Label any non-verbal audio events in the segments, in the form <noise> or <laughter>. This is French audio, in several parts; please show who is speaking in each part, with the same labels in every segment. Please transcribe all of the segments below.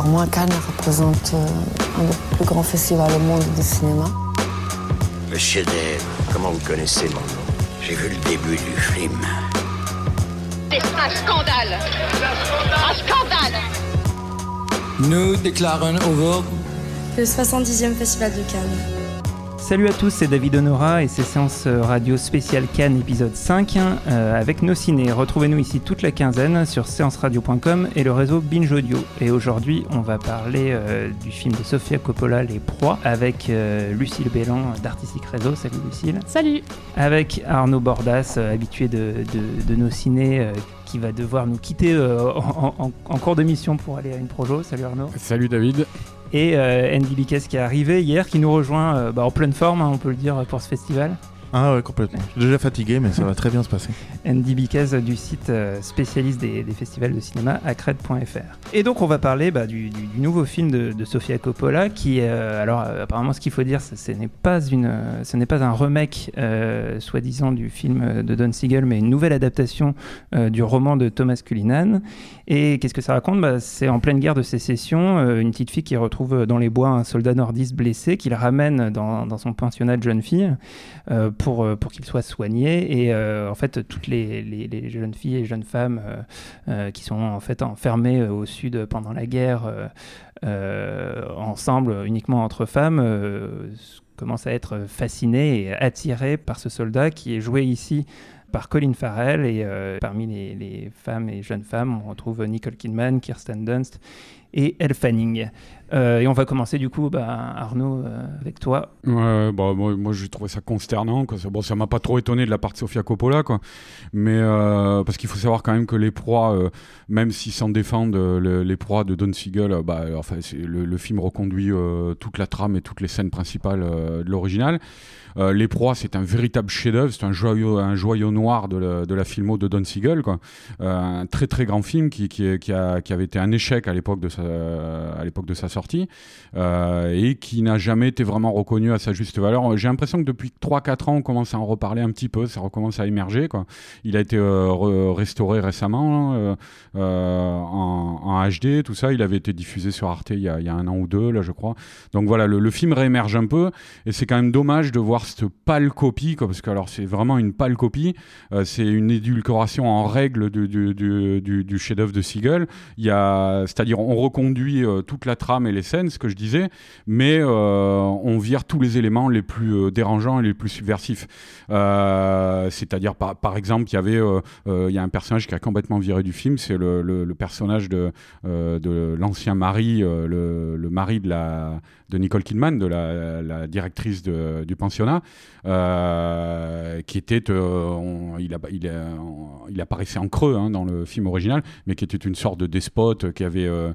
Speaker 1: pour moi, Cannes représente euh, un des plus grands festivals au monde du cinéma.
Speaker 2: Monsieur Dave, comment vous connaissez mon nom? J'ai vu le début du film.
Speaker 3: C'est un scandale Un scandale
Speaker 4: Nous déclarons au
Speaker 5: le 70e Festival de Cannes.
Speaker 6: Salut à tous, c'est David Honora et c'est séance radio spéciale Cannes épisode 5 euh, avec nos ciné. Retrouvez-nous ici toute la quinzaine sur séanceradio.com et le réseau Binge Audio. Et aujourd'hui, on va parler euh, du film de Sofia Coppola, Les Proies, avec euh, Lucille Bélan d'Artistic Réseau. Salut Lucille.
Speaker 7: Salut.
Speaker 6: Avec Arnaud Bordas, habitué de, de, nos ciné qui va devoir nous quitter en, en, cours d'émission pour aller à une projo. Salut Arnaud.
Speaker 8: Salut David
Speaker 6: et euh, Andy Bickes qui est arrivé hier, qui nous rejoint euh, bah, en pleine forme, hein, on peut le dire, pour ce festival.
Speaker 9: Ah ouais, complètement. Je suis déjà fatigué, mais ça va très bien se passer.
Speaker 6: Andy Bicaz du site euh, spécialiste des, festivals de cinéma, acred.fr. Et donc, on va parler bah, du, nouveau film de, Sofia Coppola, qui, euh, alors, euh, apparemment, ce qu'il faut dire, ce n'est pas, pas un remake, soi-disant, du film de Don Siegel, mais une nouvelle adaptation du roman de Thomas Cullinan. Et qu'est-ce que ça raconte? Bah, C'est en pleine guerre de sécession, une petite fille qui retrouve dans les bois un soldat nordiste blessé, qu'il ramène dans, son pensionnat de jeune fille pour, euh, pour qu'il soit soigné. Et euh, en fait, toutes les, jeunes filles et jeunes femmes euh, qui sont en fait enfermées au sud pendant la guerre, ensemble, uniquement entre femmes, commencent à être fascinées et attirées par ce soldat qui est joué ici par Colin Farrell. Et parmi les, les, femmes et jeunes femmes, on retrouve Nicole Kidman, Kirsten Dunst et Elle. Euh, et on va commencer du coup, bah, Arnaud, euh, avec toi.
Speaker 8: Ouais, bah, moi, j'ai trouvé ça consternant. Quoi. Bon, ça m'a pas trop étonné de la part de Sofia Coppola, quoi. mais euh, parce qu'il faut savoir quand même que les proies, même s'ils s'en défendent, les proies de Don Siegel, bah, enfin, le, film reconduit toute la trame et toutes les scènes principales de l'original. Euh, les Proies, c'est un véritable chef-d'œuvre, c'est un joyau, un joyau noir de la, de la filmo de Don Siegel, quoi. Euh, un très très grand film qui, a, qui avait été un échec à l'époque de sa, à l'époque de sa sortie euh, et qui n'a jamais été vraiment reconnu à sa juste valeur. J'ai l'impression que depuis 3-4 ans, on commence à en reparler un petit peu, ça recommence à émerger, quoi. Il a été restauré récemment en, HD, tout ça. Il avait été diffusé sur Arte il y, a, un an ou deux, là, je crois. Donc voilà, le film réémerge un peu et c'est quand même dommage de voir cette pâle copie, parce que alors c'est vraiment une pâle copie, euh, c'est une édulcoration en règle du, chef-d'œuvre de Siegel. Il y a, c'est-à-dire on reconduit euh, toute la trame et les scènes, ce que je disais, mais euh, on vire tous les éléments les plus dérangeants et les plus subversifs. c'est-à-dire par, exemple, il y avait, il y a un personnage qui a complètement viré du film, c'est le, personnage de, l'ancien mari, le, mari de Nicole Kidman, de la, directrice du pensionnat euh, qui était, euh, il, il, apparaissait en creux hein, dans le film original, mais qui était une sorte de despote qui avait euh,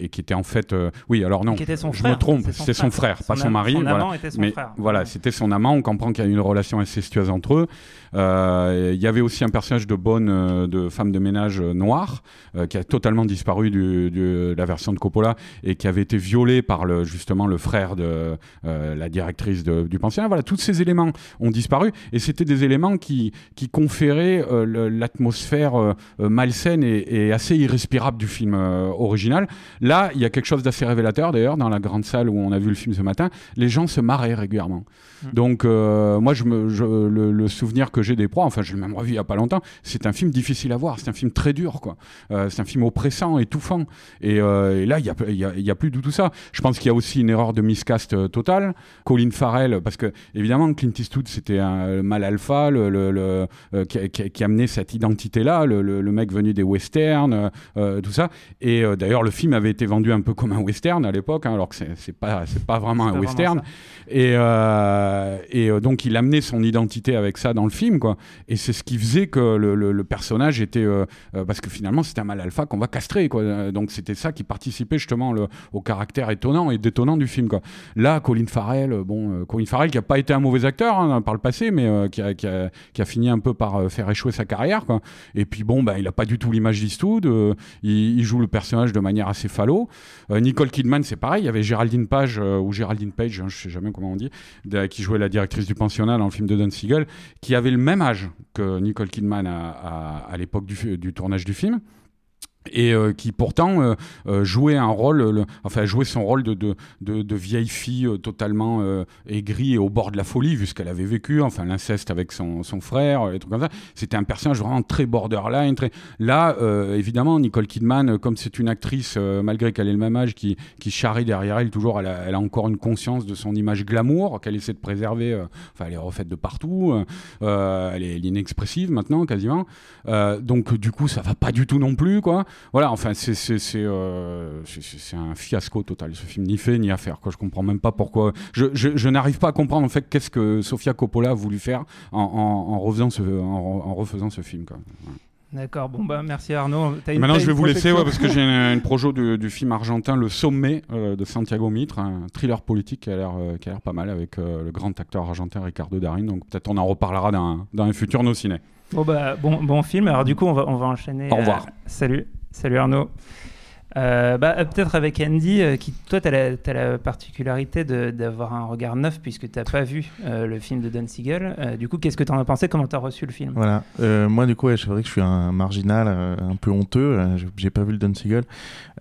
Speaker 8: et qui était en fait, oui, alors non, je me trompe, c'était son, frère, pas son, mari,
Speaker 6: voilà. mais
Speaker 8: voilà, c'était son amant. On comprend qu'il y a une relation incestueuse entre eux. Il y avait aussi un personnage de bonne, de femme de ménage noire qui a totalement disparu de la version de Coppola et qui avait été violée par le, justement le frère de la directrice du pensionnat. Voilà, tous ces éléments ont disparu et c'était des éléments qui, qui conféraient euh, l'atmosphère euh, euh, malsaine et, assez irrespirable du film original. Là, il y a quelque chose d'assez révélateur d'ailleurs dans la grande salle où on a vu le film ce matin. Les gens se marraient régulièrement. Mmh. Donc, moi, je me, le, souvenir que j'ai des proies, enfin, je l'ai même revu il n'y a pas longtemps, c'est un film difficile à voir. C'est un film très dur, quoi. c'est un film oppressant, étouffant. Et, et là, il n'y a, y a, y a, plus du tout ça. Je pense qu'il y a aussi une erreur de miscast totale. Colin Farrell, parce que évidemment Clint Eastwood c'était un mal alpha, le, le, euh, qui, qui, amenait cette identité-là, le, mec venu des westerns, euh, euh, tout ça. Et d'ailleurs le film avait été vendu un peu comme un western à l'époque, hein, alors que c'est pas c'est pas vraiment un western. Et, et donc il amenait son identité avec ça dans le film, quoi. Et c'est ce qui faisait que le, personnage était parce que finalement c'était un mal alpha qu'on va castrer, quoi. Donc c'était ça qui participait justement au caractère étonnant et détonnant du film, quoi. Là, Colin Farrell, bon, Colin Farrell qui n'a pas été un mauvais acteur hein, par le passé, mais euh, qui, a, a, a, fini un peu par euh, faire échouer sa carrière. Quoi. Et puis bon, bah, il n'a pas du tout l'image d'Eastwood. Euh, il, joue le personnage de manière assez falot. Nicole Kidman, c'est pareil. Il y avait Géraldine Page ou Géraldine Page, hein, je sais jamais comment on dit, qui jouait la directrice du pensionnat dans le film de Don Siegel, qui avait le même âge que Nicole Kidman à, l'époque du tournage du film. Et euh, qui pourtant euh, euh, jouait un rôle, le, enfin jouait son rôle de, vieille fille totalement aigrie et au bord de la folie vu ce qu'elle avait vécu, enfin l'inceste avec son, frère, et trucs comme ça. C'était un personnage vraiment très borderline. Très... Là, évidemment, Nicole Kidman, comme c'est une actrice, malgré qu'elle ait le même âge, qui, charrie derrière elle toujours, elle a, elle encore une conscience de son image glamour qu'elle essaie de préserver. Enfin, elle est refaite de partout. euh, euh, elle est inexpressive maintenant, quasiment. Donc, du coup, ça va pas du tout non plus, quoi voilà, enfin, c'est euh, c'est- un fiasco total. Ce film, ni fait ni à faire. Quoi. Je comprends même pas pourquoi. Je, je, je n'arrive pas à comprendre en fait qu'est-ce que Sofia Coppola a voulu faire en, en, en refaisant ce, en, en refaisant ce film. Quoi.
Speaker 6: D'accord, bon bah merci Arnaud. Une-
Speaker 8: Maintenant, je vais vous laisser ouais, parce que j'ai une, une projo du, du film argentin Le Sommet euh, de Santiago Mitre, un thriller politique qui a l'air euh, qui a l'air pas mal avec euh, le grand acteur argentin Ricardo Darín. Donc peut-être on en reparlera dans, dans un futur nos ciné.
Speaker 6: Bon, bah, bon, bon film. Alors, du coup, on va, on va enchaîner.
Speaker 8: Au revoir.
Speaker 6: salut. Salut Arnaud. Euh, bah, Peut-être avec Andy, euh, qui, toi, tu as, la la particularité d'avoir un regard neuf puisque tu n'as pas vu euh, le film de Don Siegel. Du coup, qu'est-ce que tu en as pensé? Comment tu as reçu le film?
Speaker 9: Voilà. Moi, du coup, ouais, c'est vrai que je suis un marginal, un peu honteux. J'ai- pas vu le Don Siegel.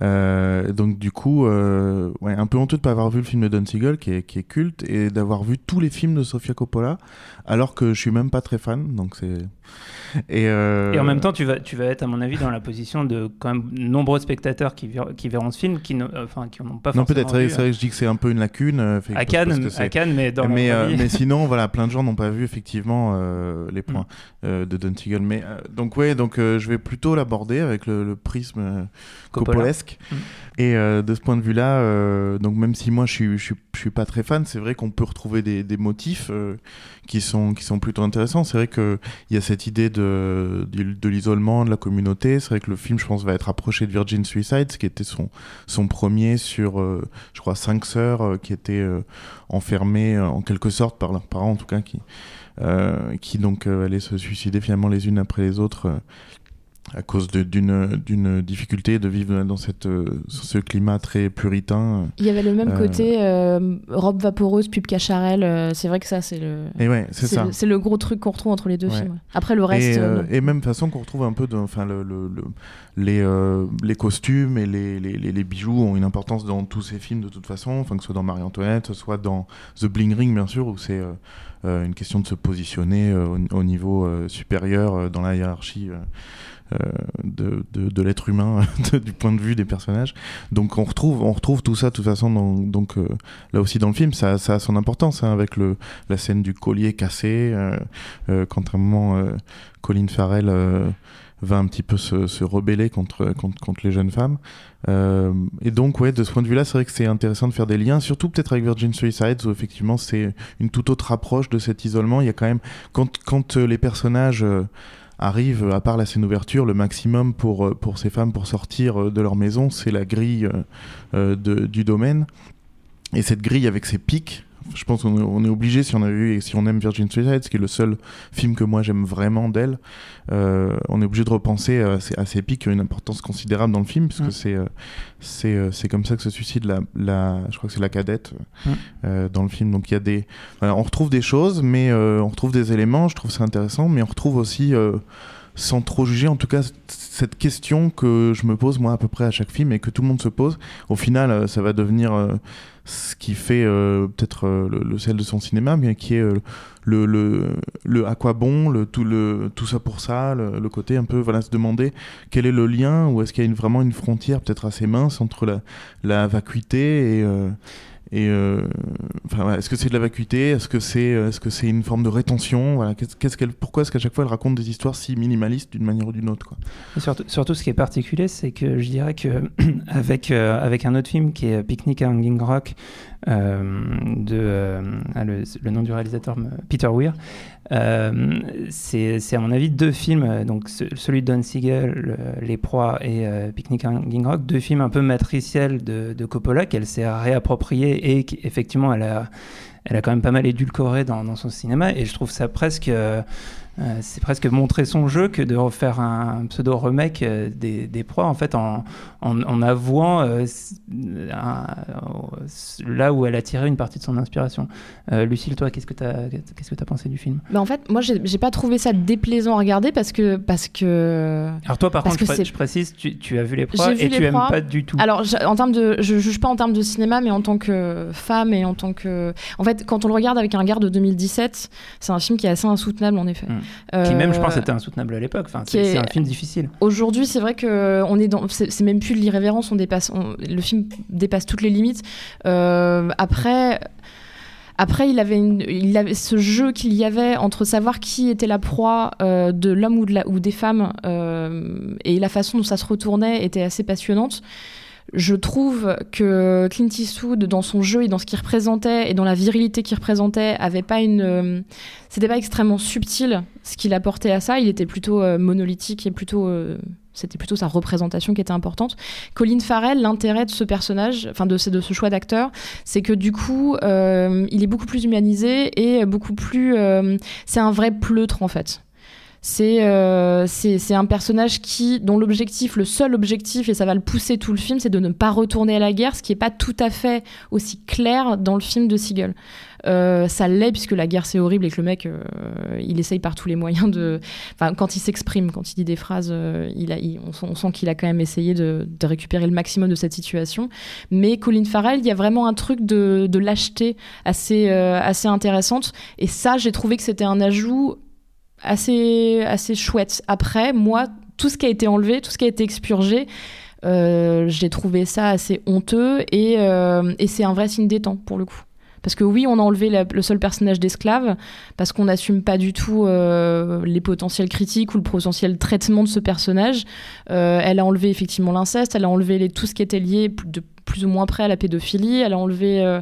Speaker 9: Donc, du coup, ouais, un peu honteux de pas avoir vu le film de Don Siegel, qui est, qui est culte, et d'avoir vu tous les films de Sofia Coppola, alors que je suis même pas très fan. Donc, c'est. Et,
Speaker 6: Et en même temps, tu vas, tu vas être, à mon avis, dans la position de quand même nombreux spectateurs qui, qui verront ce film, qui n'ont enfin, qui en ont pas
Speaker 9: Non,
Speaker 6: forcément
Speaker 9: peut-être. C'est vrai- vrai que je dis que c'est un peu une lacune. euh, fait-
Speaker 6: à Cannes, à Cannes, mais dans
Speaker 9: mais, euh, mais sinon, voilà, plein de gens n'ont pas vu <laughs> effectivement euh, les points euh, de Don. Mais euh, donc ouais, donc euh, je vais plutôt l'aborder avec le, le prisme euh.
Speaker 6: Mm.
Speaker 9: Et euh, de ce point de vue-là, euh, donc même si moi je suis, je suis, je suis pas très fan, c'est vrai qu'on peut retrouver des, des motifs euh, qui sont qui sont plutôt intéressants. C'est vrai que il y a cette idée de de, l'isolement de la communauté. C'est vrai que le film, je pense, va être approché de Virgin Suicide, ce qui était son son premier sur, euh, je crois, cinq sœurs euh, qui étaient euh, enfermées en quelque sorte par leurs parents, en tout cas, qui qui donc allaient se suicider finalement les unes après les autres. À cause d'une difficulté de vivre dans cette, euh, ce climat très puritain.
Speaker 7: Il y avait le même
Speaker 9: Euh,
Speaker 7: côté euh, robe vaporeuse, pub cacharel. euh, c'est vrai que ça, c'est le.
Speaker 9: Et ouais, c'est ça.
Speaker 7: C'est le gros truc qu'on retrouve entre les deux
Speaker 9: Ouais.
Speaker 7: films. Après, le reste.
Speaker 9: et, même façon qu'on retrouve un peu de, enfin le, le- le- les, les costumes et les, les, les- bijoux ont une importance dans tous ces films de toute façon, enfin que ce soit dans Marie-Antoinette, soit dans The Bling Ring bien sûr où c'est une question de se positionner au, au niveau supérieur dans la hiérarchie. Euh, de, de, de l'être humain <laughs> du point de vue des personnages donc on retrouve on retrouve tout ça de toute façon dans- donc euh, là aussi dans le film ça, ça a son importance hein, avec le la scène du collier cassé quand à un moment Colin Farrell euh, va un petit peu se, se rebeller contre, contre, contre les jeunes femmes. Euh, et donc, ouais, de ce point de vue-là, c'est vrai que c'est intéressant de faire des liens, surtout peut-être avec Virgin Suicides, où effectivement c'est une toute autre approche de cet isolement. Il y a quand même, quand, quand les personnages euh, arrivent, à part la scène ouverture, le maximum pour, euh, pour ces femmes pour sortir euh, de leur maison, c'est la grille euh, du domaine. Et cette grille avec ses pics, je pense qu'on est, on est obligé, si on a vu et si on aime Virgin Suicide, ce qui est le seul film que moi j'aime vraiment d'elle, euh, on est obligé de repenser à ces, à ces pics qui ont une importance considérable dans le film, puisque
Speaker 6: Mm.
Speaker 9: c'est euh, c'est euh, c'est comme ça que se suicide la, la je crois que c'est la cadette euh, dans le film. Donc il y a des, on retrouve des choses, mais on retrouve des éléments. Je trouve ça intéressant, mais on retrouve aussi sans trop juger, en tout cas, cette question que je me pose moi à peu près à chaque film et que tout le monde se pose. Au final, euh, ça va devenir euh, ce qui fait euh, peut-être le, sel de son cinéma, mais qui est le, le, le à quoi bon, le, tout, le, tout ça pour ça, le, le côté un peu, voilà, se demander quel est le lien, ou est-ce qu'il y a une, vraiment une frontière peut-être assez mince entre la, la vacuité et... euh, est-ce que c'est de la vacuité Est-ce que c'est euh, est-ce que c'est une forme de rétention? Voilà, qu'est-ce, qu'elle, pourquoi est-ce qu'à chaque fois elle raconte des histoires si minimalistes d'une manière ou d'une autre quoi?
Speaker 6: Surtout, surtout, ce qui est particulier, c'est que je dirais que <clears throat> avec, euh, avec un autre film qui est Picnic à Hanging Rock, de, ah, le, nom du réalisateur, Peter Weir, euh, c'est à mon avis deux films, euh, donc ce- celui de Don Siegel, le- Les Proies et euh, Picnic à Hanging Rock, deux films un peu matriciels de, de Coppola qu'elle s'est réapproprié et qui, effectivement elle a elle a quand même pas mal édulcoré dans, dans son cinéma, et je trouve ça presque euh, c'est presque montrer son jeu que de refaire un, pseudo remake euh, des, des proies en fait en, en, avouant euh, là où elle a tiré une partie de son inspiration. Lucille, toi, qu'est-ce que tu as qu'est-ce que as pensé du film?
Speaker 7: Bah En fait, moi, j'ai pas trouvé ça déplaisant à regarder parce que parce que.
Speaker 6: Alors toi, par contre, je, précise, tu, tu, as vu les proies et tu aimes pas du tout.
Speaker 7: Alors, en termes de, je juge pas en termes de cinéma, mais en tant que femme et en tant que, en fait, quand on le regarde avec un regard de 2017, c'est un film qui est assez insoutenable en effet.
Speaker 6: Qui même, je pense, euh, était insoutenable à l'époque. Enfin, c'est un film difficile.
Speaker 7: Aujourd'hui, c'est vrai que on est dans, c'est même plus de l'irrévérence. On dépasse, le film dépasse toutes les limites. Euh, après. Après, il avait, il avait ce jeu qu'il y avait entre savoir qui était la proie euh, de l'homme ou, de la, ou des femmes et la façon dont ça se retournait était assez passionnante. Je trouve que Clint Eastwood, dans son jeu et dans ce qu'il représentait et dans la virilité qu'il représentait, avait pas une. Euh, c'était pas extrêmement subtil ce qu'il apportait à ça. Il était plutôt euh, monolithique et plutôt. Euh, c'était plutôt sa représentation qui était importante. Colin Farrell, l'intérêt de ce personnage, enfin de, de ce choix d'acteur, c'est que du coup, il est beaucoup plus humanisé et beaucoup plus. c'est un vrai pleutre en fait. Euh, c'est un personnage qui, dont l'objectif, le seul objectif, et ça va le pousser tout le film, c'est de ne pas retourner à la guerre, ce qui n'est pas tout à fait aussi clair dans le film de Siegel. Euh, ça l'est puisque la guerre c'est horrible et que le mec euh, il essaye par tous les moyens de. Enfin, quand il s'exprime, quand il dit des phrases, il a, on, sent qu'il a quand même essayé de, récupérer le maximum de cette situation. Mais Colin Farrell, il y a vraiment un truc de, de lâcheté assez, assez intéressante. Et ça, j'ai trouvé que c'était un ajout assez, assez chouette. Après, moi, tout ce qui a été enlevé, tout ce qui a été expurgé, euh, j'ai trouvé ça assez honteux et, euh, et c'est un vrai signe des temps pour le coup. Parce que oui, on a enlevé le seul personnage d'esclave, parce qu'on n'assume pas du tout euh, les potentiels critiques ou le potentiel traitement de ce personnage. elle a enlevé effectivement l'inceste, elle a enlevé tout ce qui était lié plus ou moins près à la pédophilie. Elle a enlevé.
Speaker 6: Euh,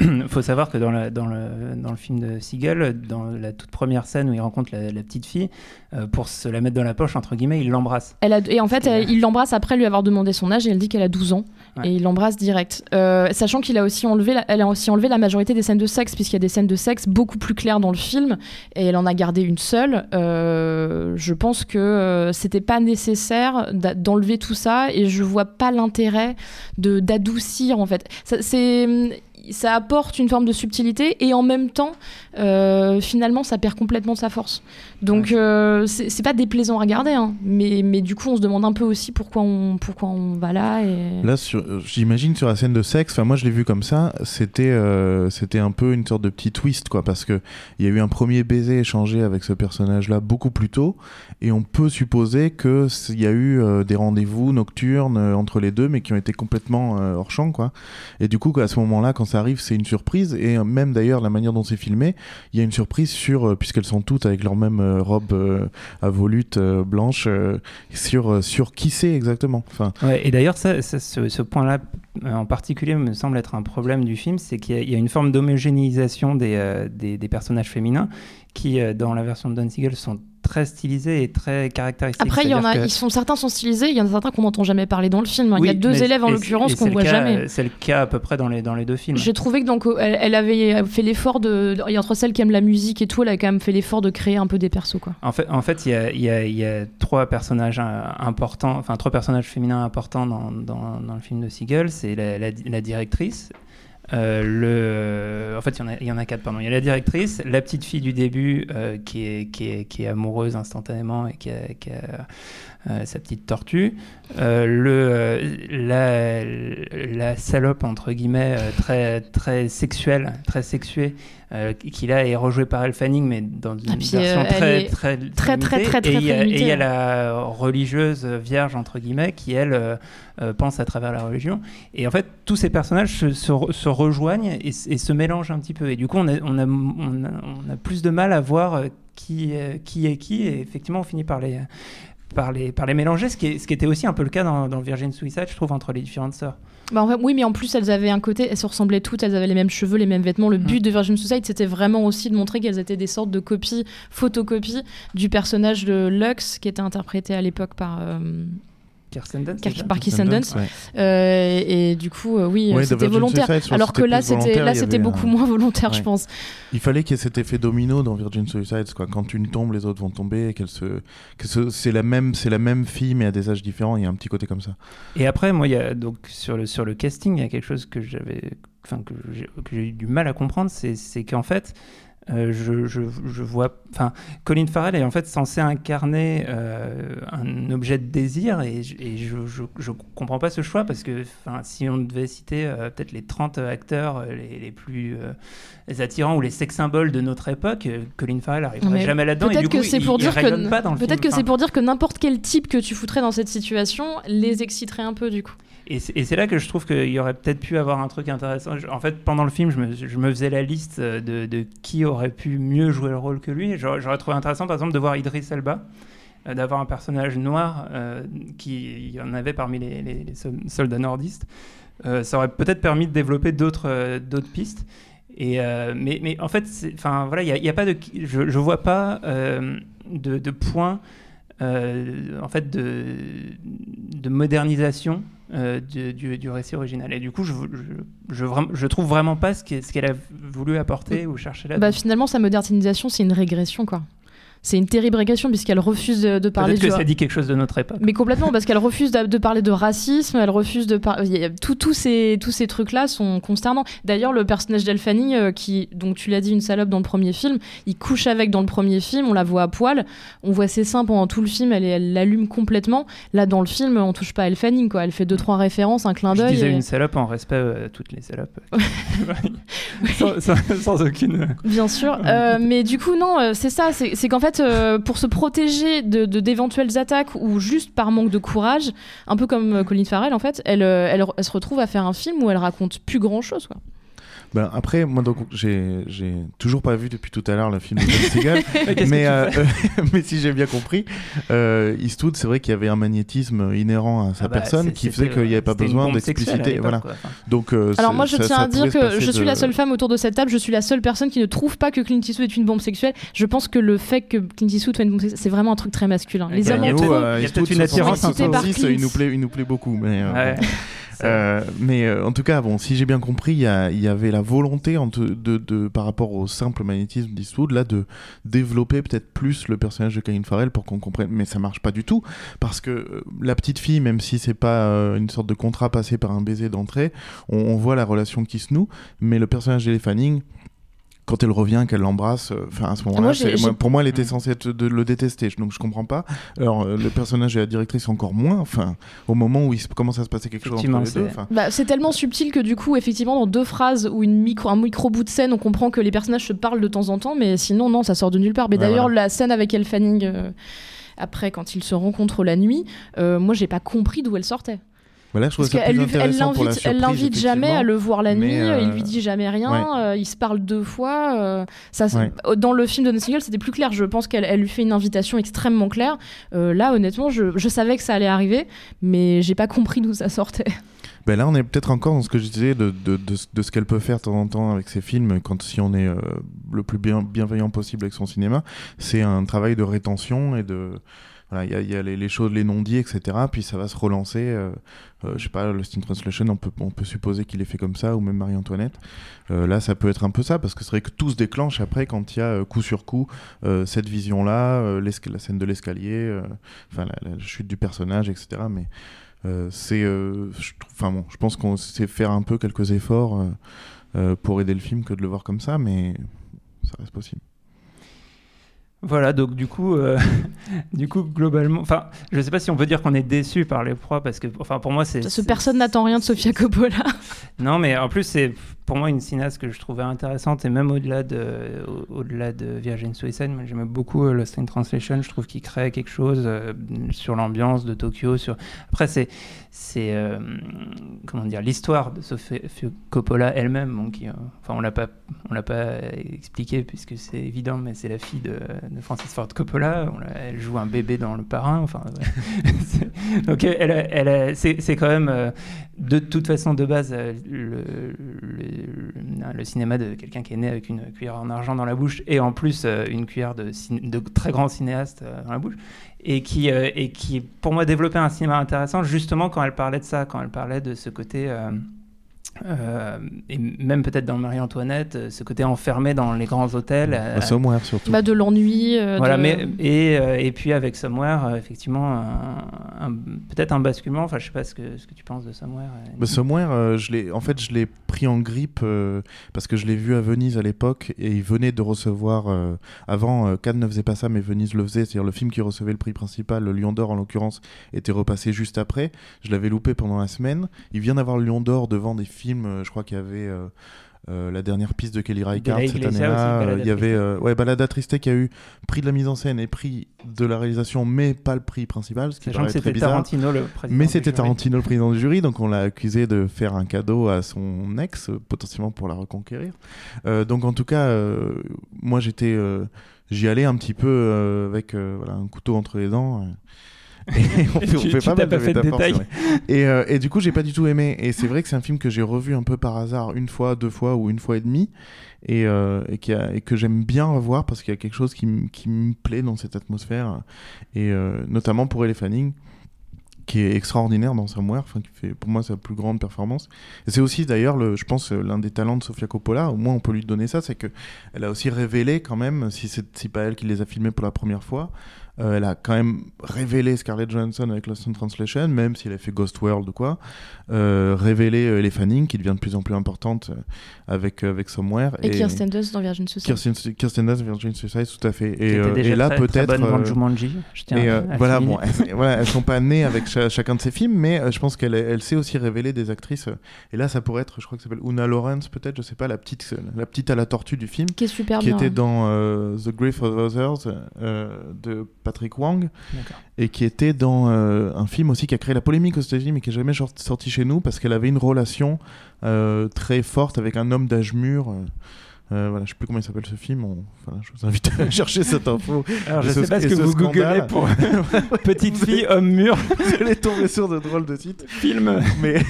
Speaker 6: Il <clears throat> faut, savoir que dans, la, dans, le, dans le film de Siegel, dans la toute première scène où il rencontre la, petite fille, euh, pour se la mettre dans la poche, entre guillemets, il l'embrasse.
Speaker 7: Elle a, et en fait, il l'embrasse après lui avoir demandé son âge et elle dit qu'elle a 12 ans. Et il l'embrasse direct. Euh, sachant qu'il a aussi enlevé, la, elle a aussi enlevé la majorité des scènes de sexe, puisqu'il y a des scènes de sexe beaucoup plus claires dans le film, et elle en a gardé une seule. je pense que c'était pas nécessaire d'enlever tout ça, et je vois pas l'intérêt de adoucir en fait. Ça apporte une forme de subtilité et en même temps, euh, finalement, ça perd complètement de sa force. Donc, euh, c'est pas déplaisant à regarder, hein, mais, mais du coup, on se demande un peu aussi pourquoi on, pourquoi on va là. Et...
Speaker 9: Là, euh, j'imagine sur la scène de sexe, moi je l'ai vu comme ça, c'était c'était un peu une sorte de petit twist, quoi, parce qu'il y a eu un premier baiser échangé avec ce personnage-là beaucoup plus tôt, et on peut supposer qu'il y a eu des rendez-vous nocturnes entre les deux, mais qui ont été complètement hors champ, quoi. Et du coup, à ce moment-là, quand ça arrive, c'est une surprise. Et même d'ailleurs, la manière dont c'est filmé, il y a une surprise sur, euh, puisqu'elles sont toutes avec leur même euh, robe euh, à volute blanche, sur, sur qui c'est exactement. Enfin...
Speaker 6: et d'ailleurs, ce, point-là en particulier me semble être un problème du film, c'est qu'il y, a une forme d'homogénéisation des, des, des, personnages féminins qui, dans la version de Don Siegel, sont très stylisés et très caractéristiques.
Speaker 7: Après, il y en a, ils sont certains sont stylisés, il y en a certains qu'on n'entend jamais parler dans le film. il y a deux élèves en l'occurrence qu'on voit jamais.
Speaker 6: C'est le cas à peu près dans les dans les deux films.
Speaker 7: J'ai trouvé que donc elle, avait fait l'effort de, il y a entre celles qui aiment la musique et tout, elle a quand même fait l'effort de créer un peu des persos quoi.
Speaker 6: En fait, en fait, il y a, il y a, il y a trois personnages euh, importants, enfin trois personnages féminins importants dans, dans, dans le film de Siegel. C'est la, la directrice, euh, le... En fait, il y, en a, y en a quatre, pardon. Il y a la directrice, la petite fille du début euh, qui, est, qui, est, qui, est, amoureuse instantanément et qui qui a euh, sa petite tortue. le, la, la, salope, entre guillemets, très, très sexuelle, très sexuée, qui là est rejouée par Elle Fanning, mais dans une version très, très,
Speaker 7: très, très, très, très,
Speaker 6: et il y a la religieuse vierge, entre guillemets, qui elle pense à travers la religion. Et en fait, tous ces personnages se, se, se rejoignent et, se mélangent un petit peu. Et du coup, on a, on a, on a, plus de mal à voir euh, qui, qui est qui. Et effectivement, on finit par les, par les, par les mélanger, ce qui, est, ce qui était aussi un peu le cas dans, dans Virgin Suicide, je trouve, entre les différentes sœurs.
Speaker 7: Bah en fait, oui, mais en plus, elles avaient un côté, elles se ressemblaient toutes, elles avaient les mêmes cheveux, les mêmes vêtements. Le mm. but de Virgin Suicide, c'était vraiment aussi de montrer qu'elles étaient des sortes de copies, photocopies du personnage de Lux, qui était interprété à l'époque par. Euh,
Speaker 6: Kirsten Dunst,
Speaker 7: Car-
Speaker 6: c'est ça
Speaker 7: par Kirsten Dunst.
Speaker 9: ouais.
Speaker 7: Euh, et, du coup, euh, oui,
Speaker 9: Ouais,
Speaker 7: euh, c'était volontaire.
Speaker 9: Suicide,
Speaker 7: Alors que là, c'était là, c'était beaucoup
Speaker 9: un-
Speaker 7: moins volontaire, je pense.
Speaker 9: Il fallait qu'il y ait cet effet domino dans Virgin Suicides, quoi. Quand une tombe, les autres vont tomber, qu'elle se, que ce- c'est la même, c'est la même fille mais à des âges différents. Il y a un petit côté comme ça.
Speaker 6: Et après, moi, il y a donc sur le sur le casting, il y a quelque chose que j'avais, enfin que j'ai eu du mal à comprendre, c'est c'est qu'en fait. Euh, je, je, je vois, enfin, Colin Farrell est en fait censé incarner euh, un objet de désir et, je- et je, je, je comprends pas ce choix parce que, enfin, si on devait citer euh, peut-être les 30 acteurs les, les plus les attirants ou les sex symboles de notre époque, Colin Farrell arriverait
Speaker 7: Mais
Speaker 6: jamais là-dedans et
Speaker 7: Peut-être que c'est
Speaker 6: il-
Speaker 7: pour
Speaker 6: il
Speaker 7: dire
Speaker 6: rayonne pas dans
Speaker 7: que
Speaker 6: le film.
Speaker 7: peut-être que
Speaker 6: Enfin,
Speaker 7: c'est pour dire que n'importe quel type que tu foutrais dans cette situation les exciterait un peu du coup.
Speaker 6: Et c'est là que je trouve qu'il y aurait peut-être pu avoir un truc intéressant. En fait, pendant le film, je me, faisais la liste euh, de, qui aurait pu mieux jouer le rôle que lui. J'aurais trouvé intéressant, par exemple, de voir Idris Elba, euh, d'avoir un personnage noir euh, qui y en avait parmi les, les- les sol- soldats nordistes. Euh, ça aurait peut-être permis de développer d'autres pistes. Et mais, en fait, enfin voilà, il n'y a, pas de, je, je vois pas de point euh, en fait de, de modernisation euh, du, du- du récit original. Et du coup, je, je, je, vra- je trouve vraiment pas ce qu'elle a voulu apporter ou chercher là.
Speaker 7: Bah, finalement, sa modernisation, c'est une régression, quoi. C'est une terrible régression puisqu'elle refuse de, de parler
Speaker 6: Peut-être que ça dit quelque chose de notre époque.
Speaker 7: Mais complètement, parce qu'elle refuse de, de parler de racisme, elle refuse de parler. Tous ces, tous ces trucs-là sont consternants. D'ailleurs, le personnage d'Elle Fanning, euh, qui, donc tu l'as dit, une salope dans le premier film, il couche avec dans le premier film, on la voit à poil, on voit ses seins pendant tout le film, elle l'allume complètement. Là, dans le film, on touche pas à Elle Fanning, quoi. Elle fait deux, trois références, un clin
Speaker 6: Je
Speaker 7: d'œil.
Speaker 6: disais
Speaker 7: et-
Speaker 6: une salope en respect euh, à toutes les salopes. <laughs> sans, sans- sans aucune.
Speaker 7: Bien sûr, Euh, <laughs> mais du coup non, euh, c'est ça, c'est qu'en fait euh, pour se protéger de d'éventuelles attaques ou juste par manque de courage, un peu comme euh, Colin Farrell en fait, elle, euh, elle, elle se retrouve à faire un film où elle raconte plus grand chose.
Speaker 9: Ben, après, moi, donc, j'ai, j'ai toujours pas vu depuis tout à l'heure le film de Ben Seagal, <laughs>
Speaker 6: Mais
Speaker 9: euh, <laughs> mais si j'ai bien compris, euh, Eastwood, c'est vrai qu'il y avait un magnétisme inhérent à sa
Speaker 6: Ah bah,
Speaker 9: personne qui faisait qu'il n'y avait pas besoin d'expliciter. Voilà.
Speaker 6: quoi. Enfin,
Speaker 9: Donc, euh,
Speaker 7: Alors moi je
Speaker 9: ça-
Speaker 7: tiens
Speaker 9: ça
Speaker 7: à dire que je suis
Speaker 9: de-
Speaker 7: la seule femme autour de cette table, je suis la seule personne qui ne trouve pas que Clint Eastwood est une bombe sexuelle. Je pense que le fait que Clint Eastwood soit une bombe sexuelle, c'est vraiment un truc très masculin. Les hommes
Speaker 6: Il y a peut-être-
Speaker 7: trop-
Speaker 6: il y a
Speaker 9: Eastwood,
Speaker 6: peut-être une attirance
Speaker 7: Excité
Speaker 6: un peu-
Speaker 7: par
Speaker 9: 66,
Speaker 7: Clint.
Speaker 9: il nous plaît, il nous plaît beaucoup. Mais, euh, mais euh, en tout cas, bon, si j'ai bien compris, il y, y avait la volonté de, de- par rapport au simple magnétisme d'Eastwood, là, de développer peut-être plus le personnage de Colin Farrell pour qu'on comprenne. Mais ça marche pas du tout, parce que euh, la petite fille, même si c'est pas euh, une sorte de contrat passé par un baiser d'entrée, on, on voit la relation qui se noue, mais le personnage d'Elle Fanning, quand elle revient, qu'elle l'embrasse, euh, enfin à ce moment-là,
Speaker 7: Moi,
Speaker 9: pour moi, elle était censée être de le détester, donc je comprends pas. Alors euh, le personnage et la directrice encore moins. Enfin, au moment où il se- commence à se passer quelque chose entre les deux.
Speaker 7: Bah, c'est tellement subtil que du coup, effectivement, dans deux phrases ou une micro, un micro bout de scène, on comprend que les personnages se parlent de temps en temps, mais sinon, non, ça sort de nulle part. Mais
Speaker 9: Ouais,
Speaker 7: d'ailleurs,
Speaker 9: voilà.
Speaker 7: la scène avec Elle Fanning, euh, après, quand ils se rencontrent la nuit, euh, moi, j'ai pas compris d'où elle sortait.
Speaker 9: Voilà, je trouve ça plus
Speaker 7: elle
Speaker 9: intéressant pour la
Speaker 7: l'invite, elle
Speaker 9: surprise,
Speaker 7: l'invite jamais à le voir la nuit,
Speaker 9: euh,
Speaker 7: il lui dit jamais rien,
Speaker 9: ouais.
Speaker 7: euh, ils se parlent deux fois. euh, ça,
Speaker 9: Ouais.
Speaker 7: Dans le film de No Single, c'était plus clair. Je pense qu'elle elle lui fait une invitation extrêmement claire. Euh, là, honnêtement, je, je savais que ça allait arriver, mais j'ai pas compris d'où ça sortait. <laughs>
Speaker 9: Ben là, on est peut-être encore dans ce que je disais de, de, de, ce- de ce qu'elle peut faire de temps en temps avec ses films, quand si on est euh, le plus bien, bienveillant possible avec son cinéma. C'est un travail de rétention et de. Voilà, il y a, y a les, choses, les non-dits, etc. Puis ça va se relancer. euh, euh, je sais pas, Lost in Translation, on peut, on peut supposer qu'il est fait comme ça, ou même Marie-Antoinette. Euh, là, ça peut être un peu ça, parce que c'est vrai que tout se déclenche après quand il y a euh, coup sur coup euh, cette vision-là, euh, la scène de l'escalier, enfin la, la chute du personnage, etc. Mais c'est, enfin bon, je pense qu'on sait faire un peu quelques efforts pour aider le film que de le voir comme ça, mais ça reste possible.
Speaker 6: Voilà, donc du coup, euh, <laughs> du coup, globalement, enfin, je sais pas si on peut dire qu'on est déçu par les proies parce que, enfin, pour moi, c'est.
Speaker 7: Parce que personne n'attend rien de Sofia Coppola.
Speaker 6: Non, mais en plus, c'est pour moi une cinéaste que je trouvais intéressante et même au-delà de, au- au-delà de Virgin Suicide, j'aimais beaucoup euh, Lost in Translation. Je trouve qu'il crée quelque chose euh, sur l'ambiance de Tokyo. Sur après, c'est c'est euh, comment dire l'histoire de Sofia Coppola elle-même. bon, qui, euh, enfin, on l'a pas on l'a pas expliqué puisque c'est évident, mais c'est la fille de, de Francis Ford Coppola. On elle joue un bébé dans Le Parrain. Enfin, <laughs> donc elle, c'est quand même de toute façon de base le, le, le cinéma de quelqu'un qui est né avec une cuillère en argent dans la bouche et en plus euh, une cuillère de, très grands cinéastes euh, dans la bouche. et qui, euh, et qui, pour moi, développait un cinéma intéressant, justement quand elle parlait de ça, quand elle parlait de ce côté. Euh, euh, et même peut-être dans Marie-Antoinette, euh, ce côté enfermé dans les grands hôtels. euh,
Speaker 9: Bah, Somewhere surtout.
Speaker 7: Bah, de l'ennui. euh,
Speaker 6: voilà,
Speaker 7: de-
Speaker 6: mais et, euh, et puis avec Somewhere, euh, effectivement, un- un- peut-être un basculement. Enfin, je sais pas ce que ce que tu penses de Somewhere. euh,
Speaker 9: Bah, Somewhere, euh, je l'ai, en fait, je l'ai pris en grippe euh, parce que je l'ai vu à Venise à l'époque et il venait de recevoir. euh, avant, euh, Cannes ne faisait pas ça, mais Venise le faisait. C'est-à-dire le film qui recevait le prix principal, le Lion d'Or en l'occurrence, était repassé juste après. Je l'avais loupé pendant la semaine. Il vient d'avoir le Lion d'Or devant des films. Euh, je crois qu'il y avait. euh, euh, la dernière piste de Kelly Reichardt cette année-là, euh, il y avait euh, ouais, Balada Triste qui a eu prix de la mise en scène et prix de la réalisation, mais pas le prix principal, ce qui
Speaker 6: Sachant que c'était. Tarantino le président.
Speaker 9: Mais c'était. Tarantino le président du jury, donc on l'a accusé de faire un cadeau à son ex, potentiellement pour la reconquérir. Donc en tout cas, moi j'étais, j'y allais un petit peu avec voilà, un couteau entre les dents. Et on fait, on
Speaker 6: Tu-
Speaker 9: fait
Speaker 6: tu
Speaker 9: pas mal de
Speaker 6: fait
Speaker 9: métaphores. Et, euh, et du coup, j'ai pas du tout aimé. Et c'est vrai que c'est un film que j'ai revu un peu par hasard, une fois, deux fois ou une fois et demie, et, euh, et, qui a- et que j'aime bien revoir parce qu'il y a quelque chose qui, me plaît dans cette atmosphère, et euh, notamment pour Fanning qui est extraordinaire dans Somewhere, enfin qui fait pour moi sa plus grande performance. Et c'est aussi d'ailleurs, le, je pense, l'un des talents de Sofia Coppola, au moins on peut lui donner ça, c'est que elle a aussi révélé quand même, si c'est si pas elle qui les a filmés pour la première fois, euh, elle a quand même révélé Scarlett Johansson avec Lost in Translation, même si elle a fait Ghost World ou quoi, euh, révélé euh, Elle Fanning qui devient de plus en plus importante euh, avec, euh, avec Somewhere.
Speaker 7: Et Kirsten Dunst dans Virgin Suicide.
Speaker 9: Kirsten, Kirsten Dunst, Virgin Suicide, tout à fait. Et, euh,
Speaker 6: déjà
Speaker 9: et là peut-être...
Speaker 6: bonne dans
Speaker 9: euh,
Speaker 6: Jumanji. Je tiens
Speaker 9: et
Speaker 6: à-
Speaker 9: euh,
Speaker 6: à le
Speaker 9: voilà, bon, elles, voilà, elles sont pas nées avec cha- chacun de ces films, mais euh, je pense qu'elle elle sait aussi révéler des actrices. euh, et là, ça pourrait être, je crois que ça s'appelle Una Lawrence, peut-être, je sais pas, la petite, la petite à la tortue du film,
Speaker 7: Qui est super
Speaker 9: qui
Speaker 7: bien.
Speaker 9: était dans euh, The Grief of Others euh, de Patrick Wang, et qui était dans euh, un film aussi qui a créé la polémique aux États-Unis, mais qui est jamais sor- sorti chez nous parce qu'elle avait une relation euh, très forte avec un homme d'âge mur. euh, euh, voilà, je sais plus comment il s'appelle ce film. on- voilà, je vous invite à <laughs> chercher cette info.
Speaker 6: Alors, je
Speaker 9: Et
Speaker 6: sais pas ce que vous googlez pour <laughs> petite fille, homme mur,
Speaker 9: Vous <laughs> allez tomber sur de drôles de sites.
Speaker 6: film.
Speaker 9: Mais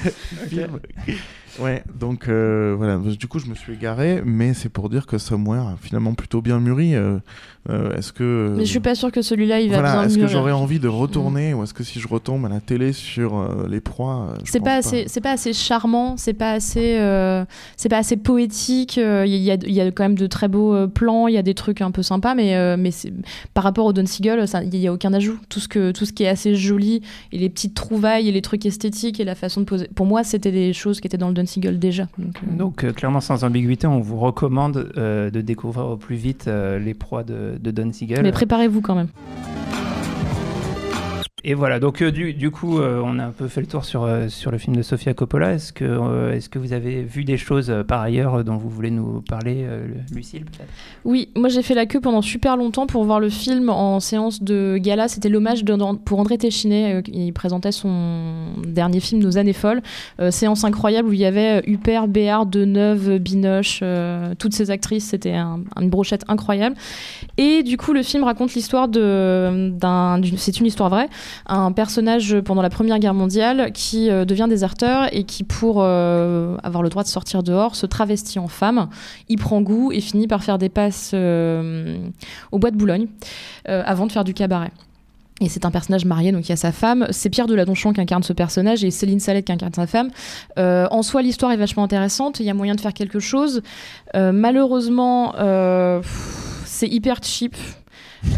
Speaker 9: film. Ouais, donc euh, voilà. Du coup, je me suis égaré, mais c'est pour dire que Somewhere a finalement plutôt bien mûri. euh, euh, est-ce que
Speaker 7: Mais je suis pas sûr que celui-là, il va
Speaker 9: voilà,
Speaker 7: bien
Speaker 9: est-ce que j'aurais envie de retourner ou est-ce que si je retombe à la télé sur euh, les proies,
Speaker 7: C'est pas assez, c'est pas assez charmant, c'est pas assez, euh, c'est pas assez poétique. euh, Il y, a, il y a quand même de très beaux euh, plans, il y a des trucs un peu sympas, mais, euh, mais c'est- par rapport au Don Siegel, il y a aucun ajout. Tout ce que, tout ce qui est assez joli et les petites trouvailles et les trucs esthétiques et la façon de poser. Pour moi, c'était des choses qui étaient dans le Siegel déjà. Donc, euh,
Speaker 6: Donc, euh, clairement, sans ambiguïté, on vous recommande euh, de découvrir au plus vite les proies de, de Don Siegel.
Speaker 7: mais préparez-vous quand même.
Speaker 6: Et voilà, donc euh, du, du coup, euh, on a un peu fait le tour sur, euh, sur le film de Sofia Coppola. Est-ce que, est-ce que vous avez vu des choses par ailleurs dont vous voulez nous parler, Lucille
Speaker 7: Oui, moi j'ai fait la queue pendant super longtemps pour voir le film en séance de gala. C'était l'hommage pour André Téchiné. il présentait son dernier film, Nos années folles. Séance incroyable où il y avait Huppert, Béard, Deneuve, Binoche, toutes ces actrices. C'était un- une brochette incroyable. Et du coup, le film raconte l'histoire de, d'un, c'est une histoire vraie, un personnage pendant la Première Guerre mondiale qui euh, devient déserteur et qui, pour euh, avoir le droit de sortir dehors, se travestit en femme. Il prend goût et finit par faire des passes euh, au bois de Boulogne avant de faire du cabaret. Et c'est un personnage marié, donc il y a sa femme. C'est Pierre Deladonchamp qui incarne ce personnage et Céline Salette qui incarne sa femme. En soi, l'histoire est vachement intéressante. Il y a moyen de faire quelque chose. Malheureusement, c'est hyper cheap.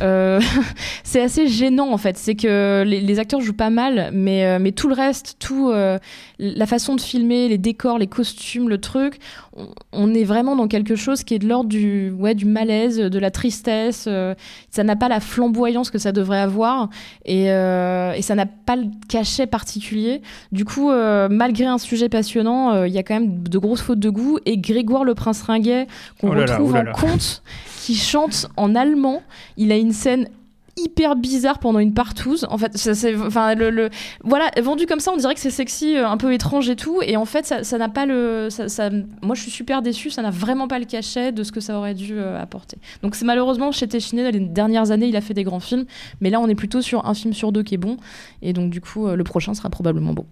Speaker 7: Euh, <laughs> c'est assez gênant en fait. C'est que les, les acteurs jouent pas mal, mais, euh, mais tout le reste, tout euh, la façon de filmer, les décors, les costumes, le truc, on, on est vraiment dans quelque chose qui est de l'ordre du, ouais, du malaise, de la tristesse. ça n'a pas la flamboyance que ça devrait avoir et, et ça n'a pas le cachet particulier. Du coup, malgré un sujet passionnant, il y a quand même de grosses fautes de goût. Et Grégoire le Prince Ringuet, qu'on
Speaker 6: Oh là,
Speaker 7: retrouve
Speaker 6: oh là
Speaker 7: en
Speaker 6: là.
Speaker 7: conte, <laughs> qui chante en allemand, il a une scène hyper bizarre pendant une partouze. En fait ça enfin le, voilà vendu comme ça on dirait que c'est sexy euh, un peu étrange et tout. Et en fait ça n'a pas le moi je suis super déçue ça n'a vraiment pas le cachet de ce que ça aurait dû euh, apporter. Donc c'est malheureusement chez Téchiné dans les dernières années il a fait des grands films. Mais là on est plutôt sur un film sur deux qui est bon. Et donc du coup euh, le prochain sera probablement bon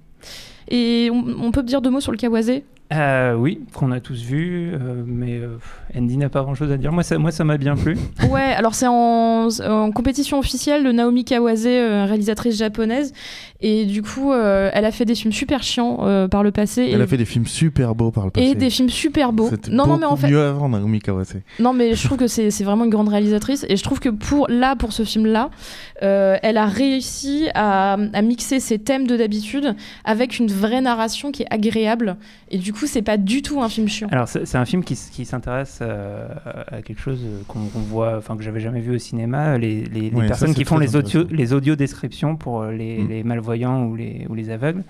Speaker 7: Et on, on peut dire deux mots sur le Kawase
Speaker 6: Euh, oui, qu'on a tous vu, euh, mais euh, Andy n'a pas grand-chose à dire. Moi, ça, moi, ça m'a bien plu. <laughs>
Speaker 7: Ouais, alors c'est en, en compétition officielle de Naomi Kawase, euh, réalisatrice japonaise. Et du coup, euh, elle a fait des films super chiants euh, par le passé.
Speaker 9: Elle
Speaker 7: et,
Speaker 9: a fait des films super beaux par le passé.
Speaker 7: et des films super beaux.
Speaker 9: C'était
Speaker 7: Non, non, mais en fait,
Speaker 9: mieux avant Naomi Kawase.
Speaker 7: Non, mais je <laughs> trouve que c'est c'est vraiment une grande réalisatrice. Et je trouve que pour là, pour ce film-là, euh, elle a réussi à, à mixer ses thèmes de d'habitude avec une vraie narration qui est agréable. Et du coup, c'est pas du tout un film chiant.
Speaker 6: Alors, c'est un film qui, s'intéresse euh, à quelque chose qu'on qu'on voit, enfin que j'avais jamais vu au cinéma, les,
Speaker 9: Ouais,
Speaker 6: personnes qui font les audio,
Speaker 9: intéressant.
Speaker 6: les audio descriptions pour euh, les,
Speaker 9: Mm.
Speaker 6: les malvoyants ou les, ou les aveugles.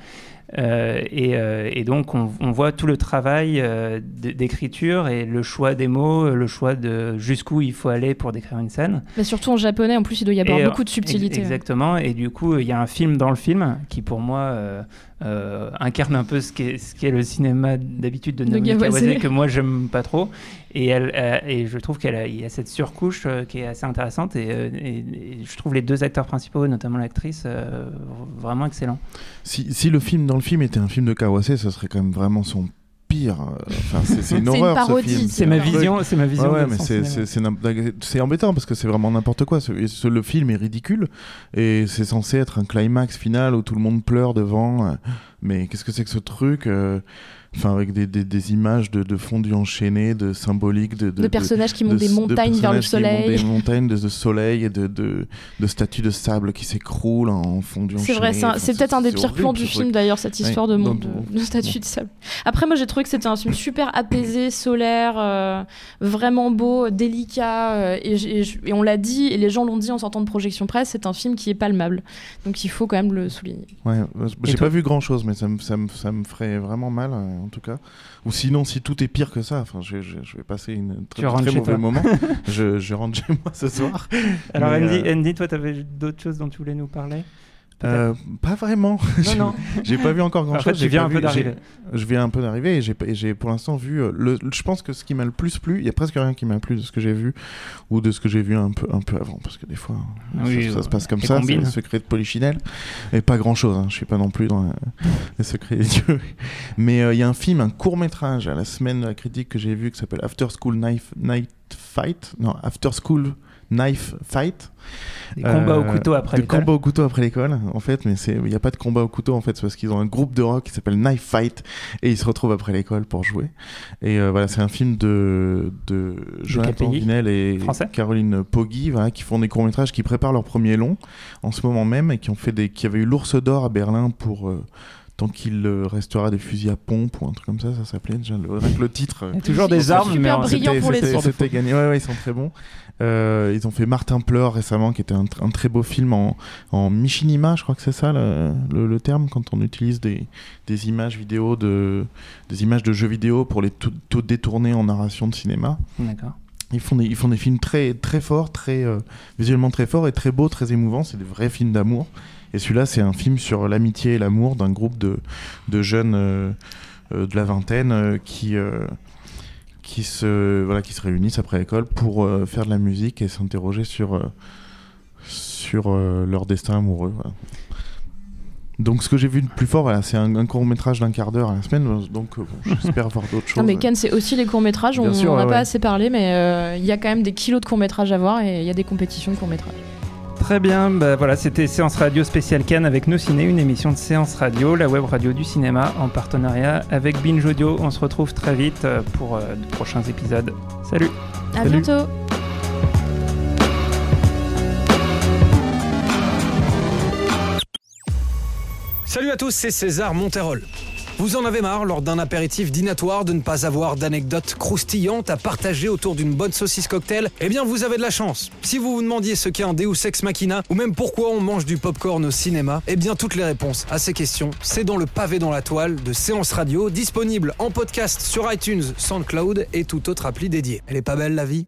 Speaker 6: Euh, et, euh, et donc, on, on voit tout le travail euh, d'écriture et le choix des mots, le choix de jusqu'où il faut aller pour décrire une scène.
Speaker 7: Mais surtout en japonais, en plus, il doit y avoir
Speaker 6: Et,
Speaker 7: beaucoup de subtilité.
Speaker 6: ex- Exactement. Et du coup, il y a un film dans le film qui, pour moi, euh, euh, incarne un peu ce qu'est le cinéma d'habitude de Naomi
Speaker 7: Kawase.
Speaker 6: Kawase, que moi, j'aime pas trop. Et, elle, euh, et je trouve qu'il y a cette surcouche euh, qui est assez intéressante. Et, euh, et- et je trouve les deux acteurs principaux, notamment l'actrice, euh, vraiment excellents.
Speaker 9: Si, si le film dans le film était un film de Kawase, ce serait quand même vraiment son pire. euh, Enfin, c'est c'est une <laughs>
Speaker 7: C'est une
Speaker 9: horreur
Speaker 7: parodie,
Speaker 9: ce film.
Speaker 6: C'est ma vision, c'est ma vision.
Speaker 9: Ouais, c'est- c'est c'est c'est embêtant parce que c'est vraiment n'importe quoi. Ce- le film est ridicule et c'est censé être un climax final où tout le monde pleure devant. euh, Mais qu'est-ce que c'est que ce truc euh, Enfin, avec des, des, des images de, de fondus enchaînés, de symboliques, de,
Speaker 7: de personnages qui montent
Speaker 9: de-
Speaker 7: des
Speaker 9: de
Speaker 7: montagnes vers le
Speaker 9: qui
Speaker 7: soleil.
Speaker 9: Des montagnes de, soleil et de, de, statues de sable qui s'écroulent en fondu
Speaker 7: C'est vrai, c'est
Speaker 9: enchaîné. Enfin,
Speaker 7: peut-être un des pires plans du film d'ailleurs, cette histoire
Speaker 9: Ouais,
Speaker 7: de, monde, de, de statue de sable. Après, moi j'ai trouvé que c'était un film super apaisé, solaire, euh, vraiment beau, délicat, euh, et, on l'a dit, et les gens l'ont dit en sortant de projection presse, c'est un film qui est palmable. Donc il faut quand même le souligner.
Speaker 9: Ouais, euh, j'ai pas vu grand chose, mais ça me, ça me, ça me ferait vraiment mal, euh, en tout cas. Ou sinon, si tout est pire que ça, enfin, je, je, je vais passer une très,
Speaker 6: rentres
Speaker 9: très mauvais moment. <laughs> je, je rentre chez moi ce soir.
Speaker 6: Alors, Andy,
Speaker 9: euh,
Speaker 6: Andy, toi, tu avais d'autres choses dont tu voulais nous parler?
Speaker 9: Euh, pas vraiment. <laughs>
Speaker 6: Non.
Speaker 9: J'ai pas vu encore grand
Speaker 6: En fait, tu viens un peu d'arriver.
Speaker 9: Je viens un peu d'arriver et j'ai pour l'instant vu. euh, Le, je pense que ce qui m'a le plus plu, il y a presque rien qui m'a plu de ce que j'ai vu ou de ce que j'ai vu un peu un peu avant, parce que des fois
Speaker 6: Oui,
Speaker 9: ça, ça
Speaker 6: euh,
Speaker 9: se passe comme ça. C'est le secret de Polichinelle et pas grand chose. Je suis pas non plus dans euh, <laughs> les secrets des dieux. Mais euh, il y a un film, un court métrage à la semaine de la critique que j'ai vu qui s'appelle After School Knife Night Fight. Non, After School Knife Fight.
Speaker 6: Des combats au
Speaker 9: Euh,
Speaker 6: couteau après
Speaker 9: Des
Speaker 6: l'école.
Speaker 9: combats au couteau après l'école, en fait, mais il n'y a pas de combat au couteau en fait, c'est parce qu'ils ont un groupe de rock qui s'appelle Knife Fight et ils se retrouvent après l'école pour jouer. Et euh, voilà, c'est un film de, de Jonathan
Speaker 6: KPI,
Speaker 9: Vinel et
Speaker 6: français.
Speaker 9: Caroline Poggi, voilà, qui font des courts métrages, qui préparent leur premier long en ce moment même et qui ont fait des, qui avaient eu l'Ours d'or à Berlin pour euh, tant qu'il euh, restera des fusils à pompe ou un truc comme ça, ça s'appelait déjà le, rien que le titre. euh, <laughs>
Speaker 6: toujours des armes, mais
Speaker 9: c'était-
Speaker 7: pour les
Speaker 9: c'était-
Speaker 7: autres.
Speaker 9: C'était gagné. Ouais, ouais, ils sont très bons. Euh, ils ont fait Martin Pleur récemment, qui était un, tr- un très beau film en, en Michinima, je crois que c'est ça le, le- le terme, quand on utilise des, des images vidéo de, des images de jeux vidéo pour les tout, tout détourner en narration de cinéma.
Speaker 6: D'accord.
Speaker 9: Ils font des, ils font des films très, très forts, très, euh, visuellement très forts et très beaux, très émouvants. C'est des vrais films d'amour. Et celui-là, c'est un film sur l'amitié et l'amour d'un groupe de, de jeunes euh, euh, de la vingtaine euh, qui, euh, qui, se, voilà, qui se réunissent après l'école pour euh, faire de la musique et s'interroger sur, euh, sur euh, leur destin amoureux. voilà. Donc, ce que j'ai vu de plus fort, voilà, c'est un, un court métrage d'un quart d'heure à la semaine. Donc, bon, j'espère voir d'autres choses.
Speaker 7: Non, mais Cannes, c'est aussi les courts-métrages. On
Speaker 9: Bien sûr,
Speaker 7: n'a
Speaker 9: ouais,
Speaker 7: pas
Speaker 9: ouais.
Speaker 7: assez parlé, mais euh, il y a quand même des kilos de courts-métrages à voir et il y a des compétitions de courts-métrages.
Speaker 6: Très bien, bah voilà, c'était Séance Radio spéciale Cannes avec Nos Ciné, une émission de Séance Radio, la web radio du cinéma en partenariat avec Binge Audio. On se retrouve très vite euh, pour euh, de prochains épisodes. Salut
Speaker 7: À
Speaker 9: Salut.
Speaker 7: bientôt!
Speaker 10: Salut à tous, c'est César Monterol. Vous en avez marre, lors d'un apéritif dînatoire, de ne pas avoir d'anecdotes croustillantes à partager autour d'une bonne saucisse cocktail? Eh bien, vous avez de la chance. Si vous vous demandiez ce qu'est un Deus Ex Machina, ou même pourquoi on mange du popcorn au cinéma, eh bien, toutes les réponses à ces questions, c'est dans le pavé dans la toile de Séance Radio, disponible en podcast sur iTunes, SoundCloud et toute autre appli dédiée. Elle est pas belle, la vie?